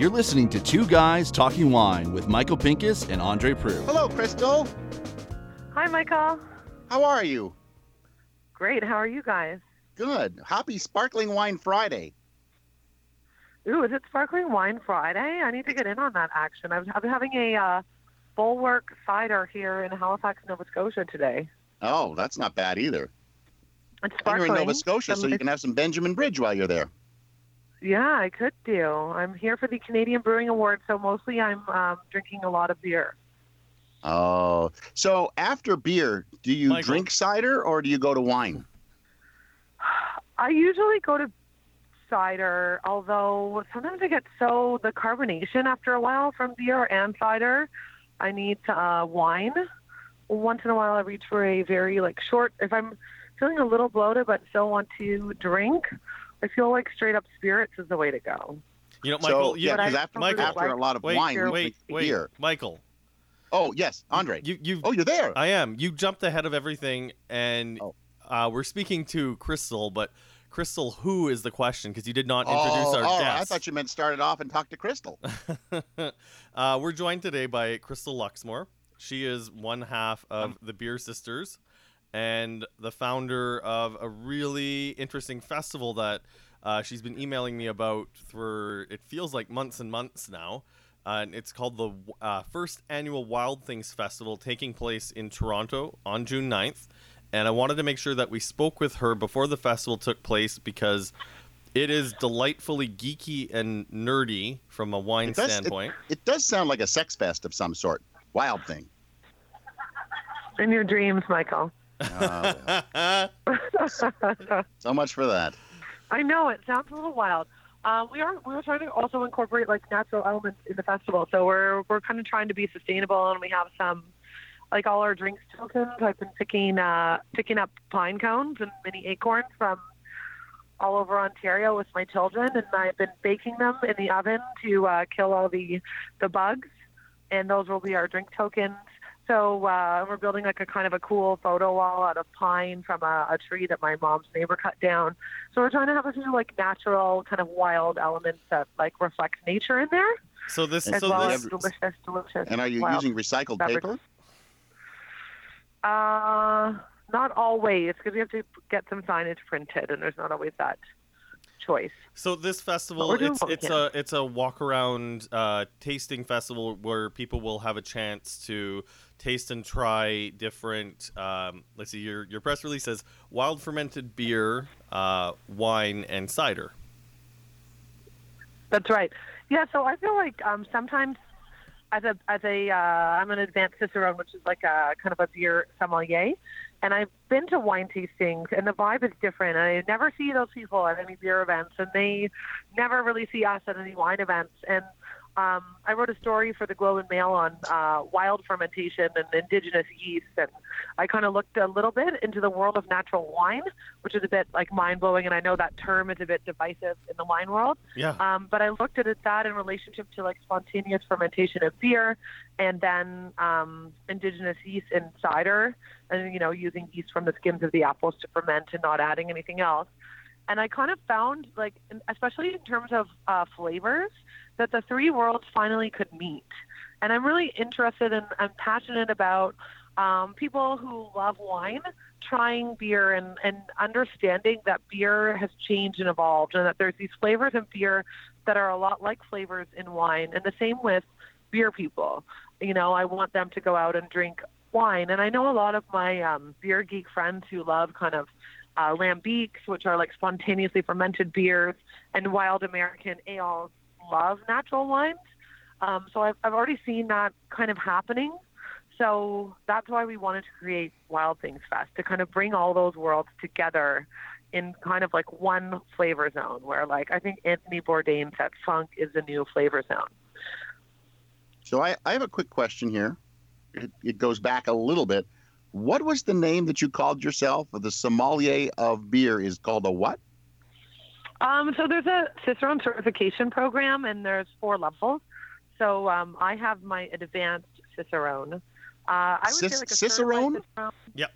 You're listening to Two Guys Talking Wine with Michael Pinkus and Andre Proulx. Hello, Crystal. Hi, Michael. How are you? Great. How are you guys? Good. Happy Sparkling Wine Friday. Ooh, is it Sparkling Wine Friday? I need to get in on that action. I've, I'm having a uh, Bulwark cider here in Halifax, Nova Scotia today. Oh, that's not bad either. It's And sparkling. you're in Nova Scotia, so you can have some Benjamin Bridge while you're there. Yeah, I could do. I'm here for the Canadian Brewing Award, so mostly I'm um, drinking a lot of beer. Oh, so after beer, do you Michael. drink cider or do you go to wine? I usually go to cider, although sometimes I get so the carbonation after a while from beer and cider. I need uh, wine. Once in a while, I reach for a very like short. If I'm feeling a little bloated but still want to drink, I feel like straight up spirits is the way to go. You know, so Michael, you, yeah, But I because after, Michael, after a lot of wait, wine, wait, wait, wait, beer. Michael. Oh yes, Andre. You, you, oh, you're there. I am. You jumped ahead of everything, and Oh. uh, we're speaking to Crystal, but Crystal, who is the question? Because you did not introduce oh, our oh, guest. I thought you meant start it off and talk to Crystal. uh, we're joined today by Crystal Luxmore. She is one half of the Beer Sisters and the founder of a really interesting festival that uh, she's been emailing me about for it feels like months and months now. Uh, and it's called the uh, first annual Wild Things Festival taking place in Toronto on June 9th. And I wanted to make sure that we spoke with her before the festival took place because it is delightfully geeky and nerdy from a wine It does- it- standpoint. It does sound like a sex fest of some sort. Wild thing. In your dreams, Michael. So much for that. I know it sounds a little wild. Uh, we are we are trying to also incorporate like natural elements in the festival. So we're we're kind of trying to be sustainable, and we have some like all our drinks tokens. I've been picking uh, picking up pine cones and mini acorns from all over Ontario with my children, and I've been baking them in the oven to uh, kill all the the bugs, and those will be our drink tokens. So uh, we're building like a kind of a cool photo wall out of pine from a, a tree that my mom's neighbor cut down. So we're trying to have a few like natural, kind of wild elements that like reflect nature in there, So this, as so well this, delicious, delicious. And are you using recycled beverage. paper? Uh, not always, because we have to get some signage printed, and there's not always that choice. so this festival, it's it's a it's a walk around uh, tasting festival where people will have a chance to taste and try different. Um, let's see, your your press release says wild fermented beer, uh, wine, and cider. That's right. Yeah, so I feel like um, sometimes as a as a uh, I'm an advanced cicerone, which is like a kind of a beer sommelier, and I've been to wine tastings, and the vibe is different. I never see those people at any beer events, and they never really see us at any wine events. And um, I wrote a story for the Globe and Mail on uh, wild fermentation and indigenous yeast, and I kind of looked a little bit into the world of natural wine, which is a bit like mind blowing. And I know that term is a bit divisive in the wine world. Yeah. Um, but I looked at it that in relationship to like spontaneous fermentation of beer, and then um, indigenous yeast in cider, and you know using yeast from the skins of the apples to ferment and not adding anything else. And I kind of found like, especially in terms of uh, flavors, that the three worlds finally could meet. And I'm really interested and I'm passionate about um, people who love wine trying beer and, and understanding that beer has changed and evolved and that there's these flavors in beer that are a lot like flavors in wine and the same with beer people you know i want them to go out and drink wine and i know a lot of my um, beer geek friends who love kind of uh, lambics which are like spontaneously fermented beers and wild american ales love natural wines um, so I've, I've already seen that kind of happening so that's why we wanted to create Wild Things Fest to kind of bring all those worlds together in kind of like one flavor zone where like I think Anthony Bourdain said funk is the new flavor zone. So I, I have a quick question here. It, it goes back a little bit. What was the name that you called yourself? The sommelier of beer is called a what? Um, so there's a Cicerone certification program and there's four levels. So um, I have my advanced Cicerone. Uh, I would Cic- say like a Cicerone? Cicerone. Yep.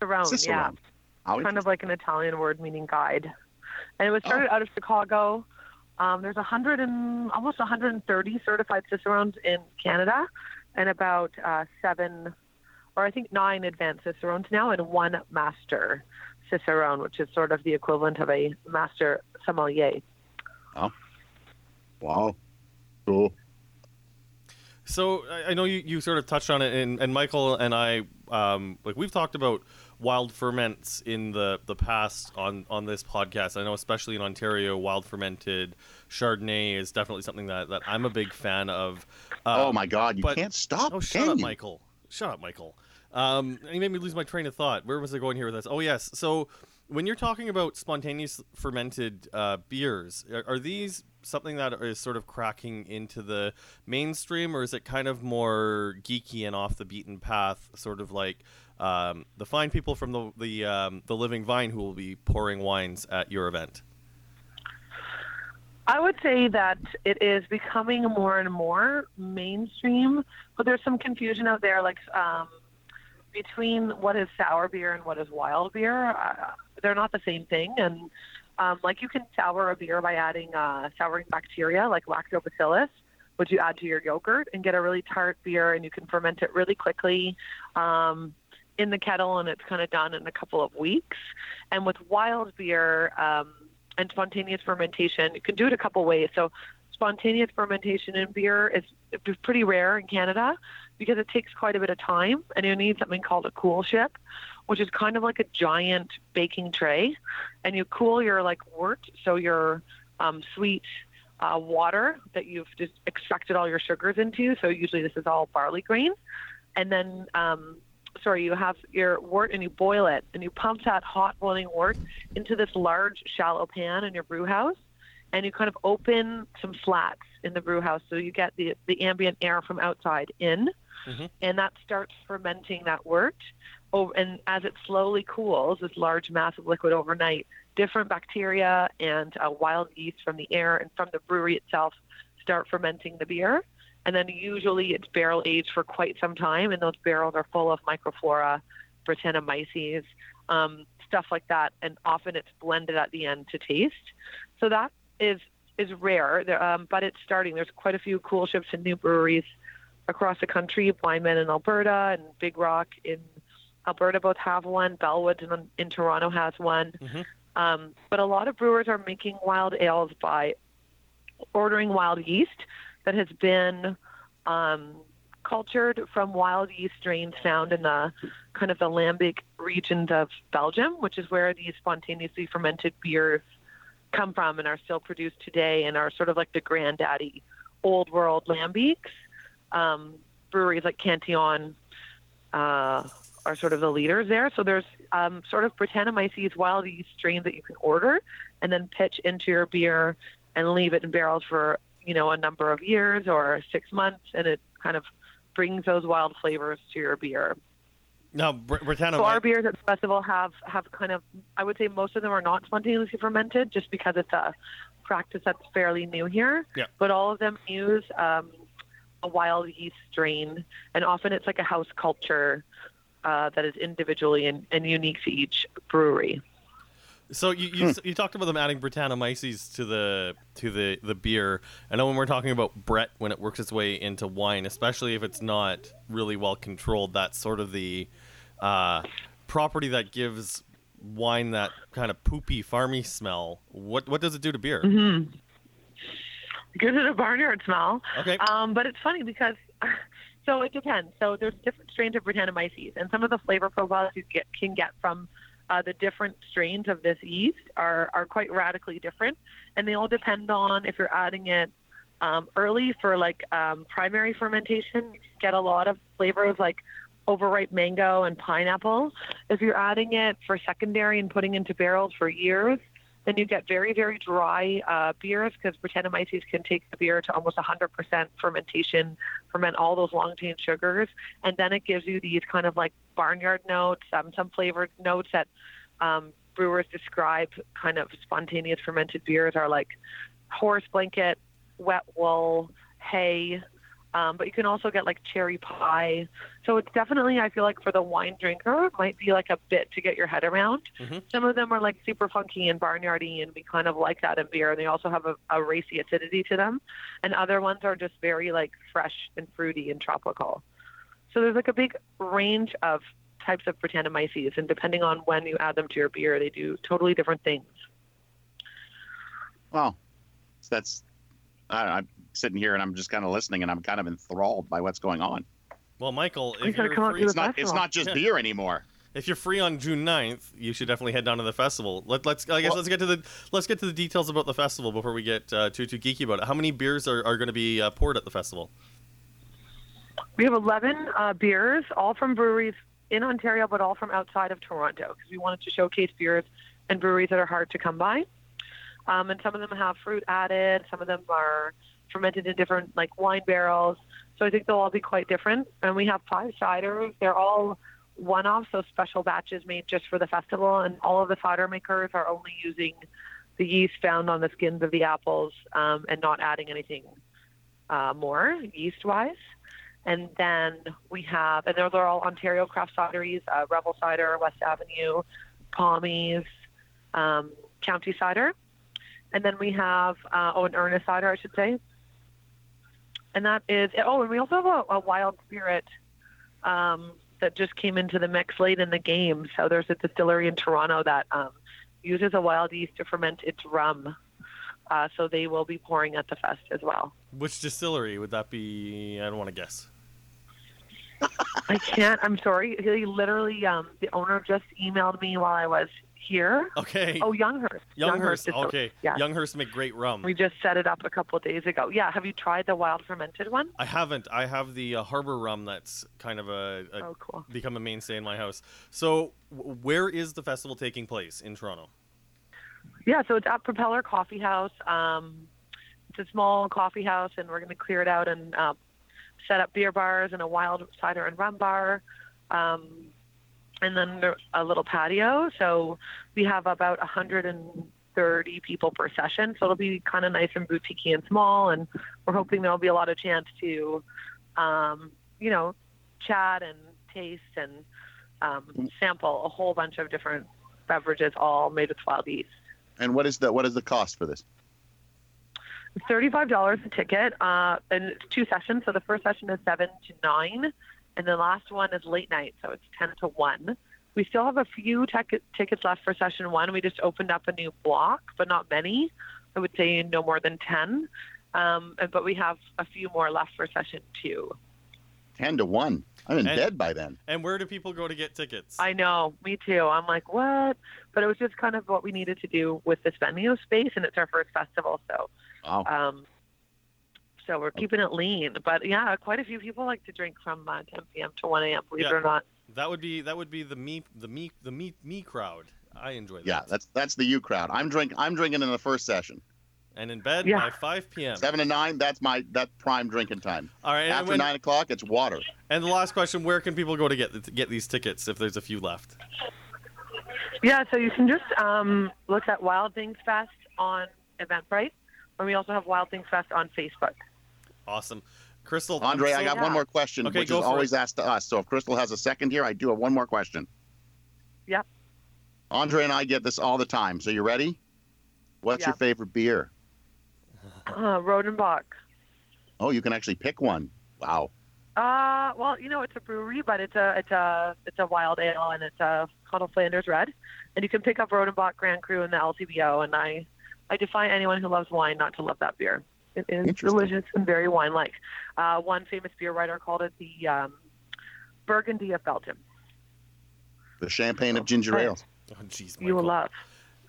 Cicerone, yeah. Cicerone. How kind of like an Italian word meaning guide. And it was started out of Chicago Um, there's 100 and almost 130 certified cicerones in Canada, and about uh, seven, or I think nine advanced cicerones now, and one master cicerone, which is sort of the equivalent of a master sommelier. Oh, Wow. Cool. So I, I know you, you sort of touched on it, and, and Michael and I, um, like we've talked about wild ferments in the, the past on, on this podcast. I know, especially in Ontario, wild fermented Chardonnay is definitely something that, that I'm a big fan of. oh Um, my God, you but- can't stop. Oh, can shut up, you? Michael. Shut up, Michael. Um, you made me lose my train of thought. Where was I going here with this? Oh, yes. So, when you're talking about spontaneous fermented uh, beers, are, are these something that is sort of cracking into the mainstream, or is it kind of more geeky and off the beaten path, sort of like um, the fine people from the the um, the Living Vine who will be pouring wines at your event? I would say that it is becoming more and more mainstream, but there's some confusion out there, like um, between what is sour beer and what is wild beer. Uh, they're not the same thing, and um, like you can sour a beer by adding uh, souring bacteria like lactobacillus, which you add to your yogurt and get a really tart beer, and you can ferment it really quickly. Um, in the kettle, and it's kind of done in a couple of weeks. And with wild beer, um, and spontaneous fermentation. You can do it a couple ways. So, spontaneous fermentation in beer is pretty rare in Canada because it takes quite a bit of time, and you need something called a coolship, which is kind of like a giant baking tray, and you cool your like wort, so your um, sweet uh, water that you've just extracted all your sugars into. So usually this is all barley grain, and then um, sorry, you have your wort and you boil it, and you pump that hot boiling wort into this large shallow pan in your brew house, and you kind of open some slats in the brew house so you get the the ambient air from outside in, Mhm. and that starts fermenting that wort. Oh, and as it slowly cools, this large mass of liquid overnight, different bacteria and uh, wild yeast from the air and from the brewery itself start fermenting the beer. And then usually it's barrel aged for quite some time, and those barrels are full of microflora, Brettanomyces, um, stuff like that. And often it's blended at the end to taste. So that is is rare, there- um, but it's starting. There's quite a few coolships and new breweries across the country. Wineman in Alberta and Big Rock in Alberta both have one. Bellwood in, in Toronto has one. Mhm. Um, but a lot of brewers are making wild ales by ordering wild yeast that has been um, cultured from wild yeast strains found in the kind of the lambic regions of Belgium, which is where these spontaneously fermented beers come from and are still produced today and are sort of like the granddaddy old world lambics. Um, breweries like Cantillon uh, are sort of the leaders there. So there's um, sort of Brettanomyces wild yeast strains that you can order and then pitch into your beer and leave it in barrels for you know a number of years or six months, and it kind of brings those wild flavors to your beer. Now, Br- Britannia, So our beers at the festival have have kind of I would say most of them are not spontaneously fermented just because it's a practice that's fairly new here. Yeah. But all of them use um, a wild yeast strain, and often it's like a house culture uh, that is individually and, and unique to each brewery. So you you, you talked about them adding Brettanomyces to the to the the beer. I know when we're talking about Brett when it works its way into wine, especially if it's not really well controlled, that's sort of the uh, property that gives wine that kind of poopy, farmy smell. What what does it do to beer? Mm-hmm. Gives it a barnyard smell. Okay. Um, but it's funny because, so it depends. So there's different strains of Brettanomyces, and some of the flavor profiles you get, can get from uh, the different strains of this yeast are, are quite radically different, and they all depend on if you're adding it um, early for like um, primary fermentation. You get a lot of flavors like overripe mango and pineapple. If you're adding it for secondary and putting into barrels for years, then you get very, very dry uh, beers because Brettanomyces can take the beer to almost 100% fermentation, ferment all those long chain sugars, and then it gives you these kind of like barnyard notes, um, some flavored notes that um, brewers describe kind of spontaneous fermented beers are like horse blanket, wet wool, hay, Um, but you can also get like cherry pie. So it's definitely, I feel like for the wine drinker, it might be like a bit to get your head around. Mhm. Some of them are like super funky and barnyardy, and we kind of like that in beer. And they also have a, a racy acidity to them. And other ones are just very like fresh and fruity and tropical. So there's like a big range of types of Brettanomyces, and depending on when you add them to your beer, they do totally different things. Well, that's I, I'm sitting here and I'm just kind of listening and I'm kind of enthralled by what's going on. Well, Michael, if you're free, It's the not it's not just Yeah. beer anymore. if you're free on June 9th, you should definitely head down to the festival. Let, let's I guess Well- let's get to the let's get to the details about the festival before we get uh, too too geeky about it. How many beers are, are going to be uh, poured at the festival? We have 11 uh, beers, all from breweries in Ontario, but all from outside of Toronto, because we wanted to showcase beers and breweries that are hard to come by. Um, and some of them have fruit added. Some of them are fermented in different like wine barrels. So I think they'll all be quite different. And we have five ciders. They're all one-offs, so special batches made just for the festival. And all of the cider makers are only using the yeast found on the skins of the apples um, and not adding anything uh, more yeast-wise. And then we have, and those are all Ontario craft cideries, uh, Rebel Cider, West Avenue, Pommies, um, County Cider. And then we have, uh, oh, an Ernest Cider, I should say. And that is, oh, and we also have a, a Wild Spirit um, that just came into the mix late in the game. So there's a distillery in Toronto that um, uses a wild yeast to ferment its rum. Uh, so they will be pouring at the fest as well. Which distillery would that be? I don't want to guess. I can't. I'm sorry. He literally, um, the owner just emailed me while I was here. Okay. Oh, Yongehurst. Yongehurst. the- Okay. Yeah. Yongehurst make great rum. We just set it up a couple of days ago. Yeah. Have you tried the wild fermented one? I haven't. I have the uh, Harbor rum that's kind of a, a Oh, cool. become a mainstay in my house. So, w- where is the festival taking place in Toronto? Yeah. So it's at Propeller Coffee House. Um, it's a small coffee house, and we're going to clear it out and uh, set up beer bars and a wild cider and rum bar. Um, and then there- a little patio. So we have about 130 people per session. So it'll be kind of nice and boutique and small. And we're hoping there'll be a lot of chance to, um, you know, chat and taste and um, sample a whole bunch of different beverages, all made with wild yeast. And what is the what is the cost for this? Thirty-five dollars a ticket, uh, and it's two sessions. So the first session is seven to nine, and the last one is late night, so it's ten to one. We still have a few tec- tickets left for session one. We just opened up a new block, but not many. I would say no more than ten. Um, but we have a few more left for session two. Ten to one. I'm in And- bed by then. And where do people go to get tickets? I know, me too. I'm like, what? But it was just kind of what we needed to do with this venue space, and it's our first festival, so Wow. Um, so we're keeping it lean, but yeah, quite a few people like to drink from uh, 10 p.m. to 1 a.m. Believe Yeah. it or not. that would be that would be the me the me the me me crowd. I enjoy that. Yeah, that's that's the U crowd. I'm drink I'm drinking in the first session. and in bed Yeah. by 5 p.m. Seven to nine, that's my that prime drinking time. All right. After when- nine o'clock, it's water. and the last question: Where can people go to get to get these tickets if there's a few left? Yeah, so you can just um, look at Wild Things Fest on Eventbrite, and we also have Wild Things Fest on Facebook. Awesome, Crystal. I'm Andre, I got Yeah. one more question, Okay, which is for always asked to us. So if Crystal has a second here, I do have one more question. Yep. Andre and I get this all the time. So you ready? What's Yeah. your favorite beer? Uh, Rodenbach. Oh, you can actually pick one. Wow. Uh, well, you know, it's a brewery, but it's a it's a it's a wild ale, and it's a called a Flanders Red, and you can pick up Rodenbach Grand Cru in the LCBO, and I I defy anyone who loves wine not to love that beer. It is Interesting. delicious and very wine-like. Uh, one famous beer writer called it the um, Burgundy of Belgium. The champagne of ginger Right. ale. Oh, jeez, You will love.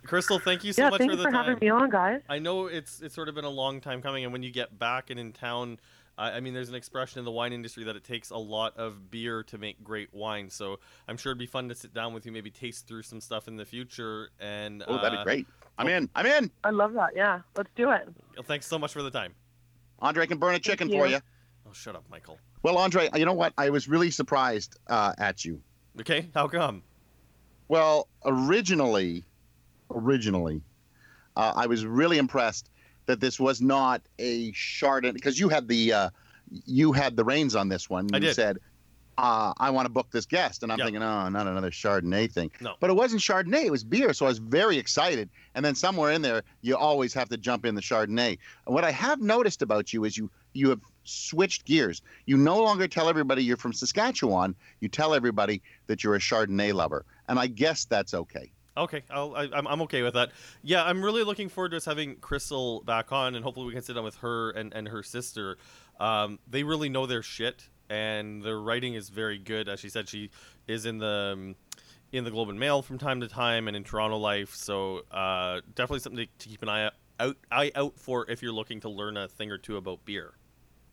Crystal, thank you so yeah, much thank for you the for time. having me on, guys. I know it's it's sort of been a long time coming, and when you get back and in town, I I mean, there's an expression in the wine industry that it takes a lot of beer to make great wine. So I'm sure it'd be fun to sit down with you, maybe taste through some stuff in the future. And Oh, that'd uh, be great. I'm in. I'm in. I love that. Yeah, let's do it. Thanks so much for the time. Andre can burn a chicken for you. you. Oh, shut up, Michael. Well, Andre, you know what? I was really surprised uh, at you. Okay, how come? Well, originally, originally, uh, I was really impressed that this was not a Chardonnay because you had the uh, you had the reins on this one. I You did. said, uh, I want to book this guest. And I'm Yeah. thinking, oh, not another Chardonnay thing. No. But it wasn't Chardonnay, it was beer. So I was very excited. And then somewhere in there, you always have to jump in the Chardonnay. And what I have noticed about you is you you have switched gears. You no longer tell everybody you're from Saskatchewan. You tell everybody that you're a Chardonnay lover. And I guess that's okay. Okay, I'll, I, I'm, I'm okay with that. Yeah, I'm really looking forward to us having Crystal back on, and hopefully we can sit down with her and, and her sister. Um, they really know their shit, and the writing is very good. As she said, she is in the um, in the Globe and Mail from time to time, and in Toronto Life. So uh, definitely something to, to keep an eye out eye out for if you're looking to learn a thing or two about beer.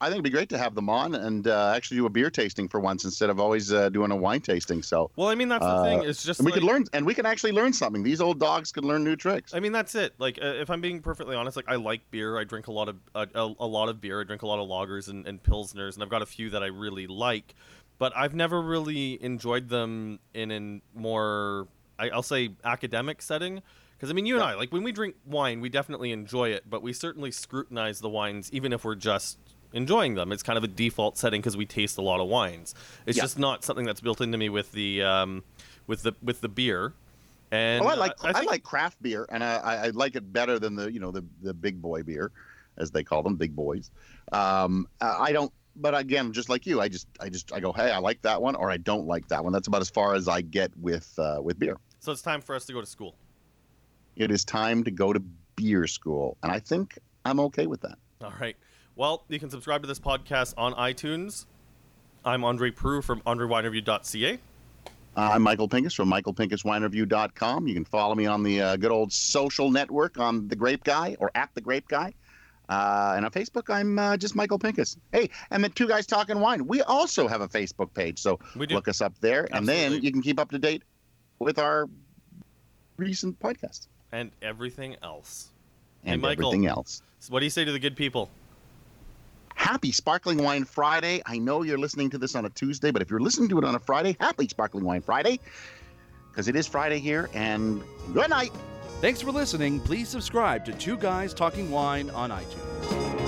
I think it'd be great to have them on and uh, actually do a beer tasting for once instead of always uh, doing a wine tasting. So Well, I mean that's the Uh, thing. It's just and we like, could learn, and we can actually learn something. These old dogs could learn new tricks. I mean, that's it. Like, uh, if I'm being perfectly honest, like I like beer. I drink a lot of uh, a, a lot of beer. I drink a lot of lagers and, and pilsners, and I've got a few that I really like. But I've never really enjoyed them in a more, I, I'll say, academic setting. Because I mean, you and I, like when we drink wine, we definitely enjoy it, but we certainly scrutinize the wines, even if we're just enjoying them. It's kind of a default setting because we taste a lot of wines. It's Yeah. just not something that's built into me with the um, with the with the beer. And well, I like I, I, think- like craft beer, and I, I I like it better than the you know the the big boy beer, as they call them, big boys. Um, I I don't. But again, just like you, I just I just I go, hey, I like that one, or I don't like that one. That's about as far as I get with uh, with beer. So it's time for us to go to school. It is time to go to beer school, and I think I'm okay with that. All right. Well, you can subscribe to this podcast on iTunes. I'm Andre Proulx from AndreWineReview.ca. I'm Michael Pinkus from michaelpinkuswinereview.com. You can follow me on the uh, good old social network on The Grape Guy or at The Grape Guy. Uh, and on Facebook, I'm uh, just Michael Pinkus. Hey, and the Two Guys Talking Wine. We also have a Facebook page, so We look us up there, and then you can keep up to date with our recent podcast And everything else. Hey, and Michael. everything else. What do you say to the good people? Happy Sparkling Wine Friday. I know you're listening to this on a Tuesday, but if you're listening to it on a Friday, happy Sparkling Wine Friday, because it is Friday here, and good night. Thanks for listening. Please subscribe to Two Guys Talking Wine on iTunes.